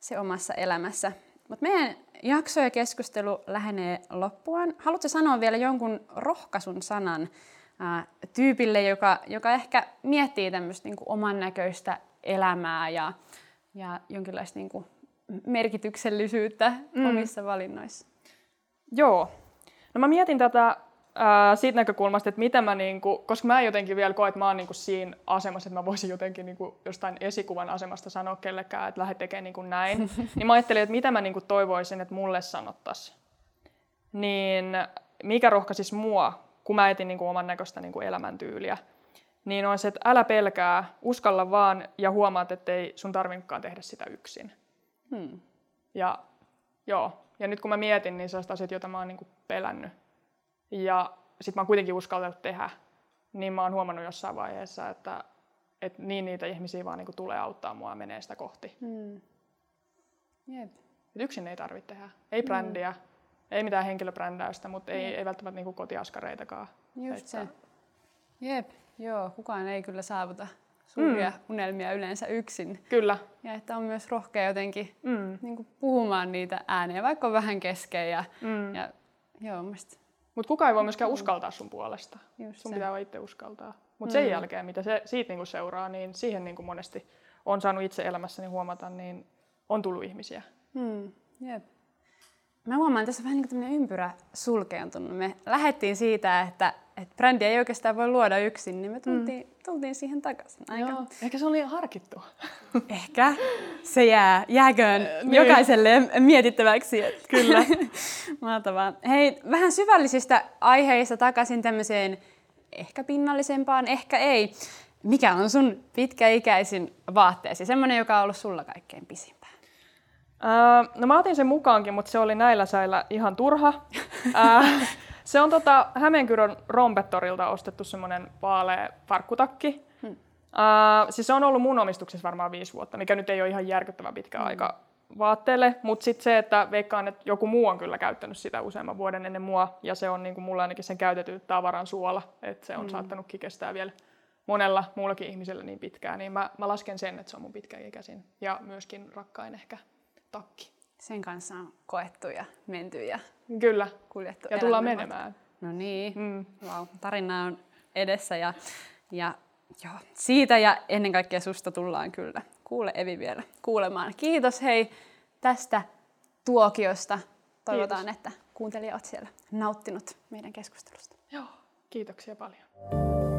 se omassa elämässä. Mutta meidän jakso ja keskustelu lähenee loppuun. Haluatko sanoa vielä jonkun rohkaisun sanan ää, tyypille, joka, joka ehkä miettii tämmöistä niin oman näköistä elämää ja, ja jonkinlaista niin kuin merkityksellisyyttä mm. omissa valinnoissa? Joo. No mä mietin tätä ää, siitä näkökulmasta, että mitä mä, niinku, koska mä jotenkin vielä koen, että mä oon niinku siinä asemassa, että mä voisin jotenkin niinku jostain esikuvan asemasta sanoa kellekään, että lähde tekemään niinku näin, niin mä ajattelin, että mitä mä niinku toivoisin, että mulle sanottaisiin. Niin mikä rohkaisisi mua, kun mä etin niinku oman näköistä niinku elämäntyyliä, niin on se, että älä pelkää, uskalla vaan ja huomaat, että ei sun tarvinnutkaan tehdä sitä yksin. Hmm. Ja joo, ja nyt kun mä mietin, niin sellaiset asiat, joita mä oon niinku pelännyt, ja sitten mä oon kuitenkin uskaltanut tehdä, niin mä oon huomannut jossain vaiheessa, että, että niin niitä ihmisiä vaan niin tulee auttaa mua menee sitä kohti. Mm. Jep. Et yksin ei tarvitse tehdä. Ei mm. brändiä, mm. ei mitään henkilöbrändäystä, mutta ei, ei välttämättä niin kotiaskareitakaan. Just että... se. Jep, joo, kukaan ei kyllä saavuta suuria mm. unelmia yleensä yksin. Kyllä. Ja että on myös rohkea jotenkin mm. niin kuin puhumaan niitä ääneen, vaikka on vähän kesken. Ja, mm. ja joo, mielestäni mutta kukaan ei voi myöskään uskaltaa sun puolesta. Just sun se. pitää itse uskaltaa. Mutta mm. sen jälkeen, mitä se, siitä niinku seuraa, niin siihen niinku monesti on saanut itse elämässäni huomata, niin on tullut ihmisiä. Mm. Jep. Mä huomaan, että tässä on vähän niin kuin ympyrä sulkeutunut. Me lähdettiin siitä, että, että brändi ei oikeastaan voi luoda yksin, niin me tultiin, mm. tultiin siihen takaisin. Aika... Joo, ehkä se oli harkittu. Ehkä. Se jää, jääköön niin. jokaiselle mietittäväksi. Kyllä. Mahtavaa. Hei, vähän syvällisistä aiheista takaisin tämmöiseen ehkä pinnallisempaan, ehkä ei. Mikä on sun pitkäikäisin vaatteesi? Semmoinen, joka on ollut sulla kaikkein pisimpään. Öö, no mä otin sen mukaankin, mutta se oli näillä säillä ihan turha. se on tota Hämeenkyrön Rompettorilta ostettu semmoinen vaalea farkkutakki. Hmm. Öö, siis se on ollut mun omistuksessa varmaan viisi vuotta, mikä nyt ei ole ihan järkyttävä pitkä hmm. aika vaatteelle, mutta sitten se, että veikkaan, että joku muu on kyllä käyttänyt sitä useamman vuoden ennen mua, ja se on niin kuin mulla ainakin sen käytetty tavaran suola, että se on mm. saattanutkin kestää vielä monella muullakin ihmisellä niin pitkään, niin mä, mä lasken sen, että se on mun pitkäikäisin ja myöskin rakkain ehkä takki. Sen kanssa on koettu ja menty ja Kyllä. kuljettu. Ja tullaan menemään. No niin, mm. wow. tarina on edessä ja, ja joo, siitä ja ennen kaikkea susta tullaan kyllä. Kuule Evi vielä kuulemaan. Kiitos hei tästä tuokiosta. Toivotaan, Kiitos. että kuuntelijat ovat siellä nauttinut meidän keskustelusta. Joo, kiitoksia paljon.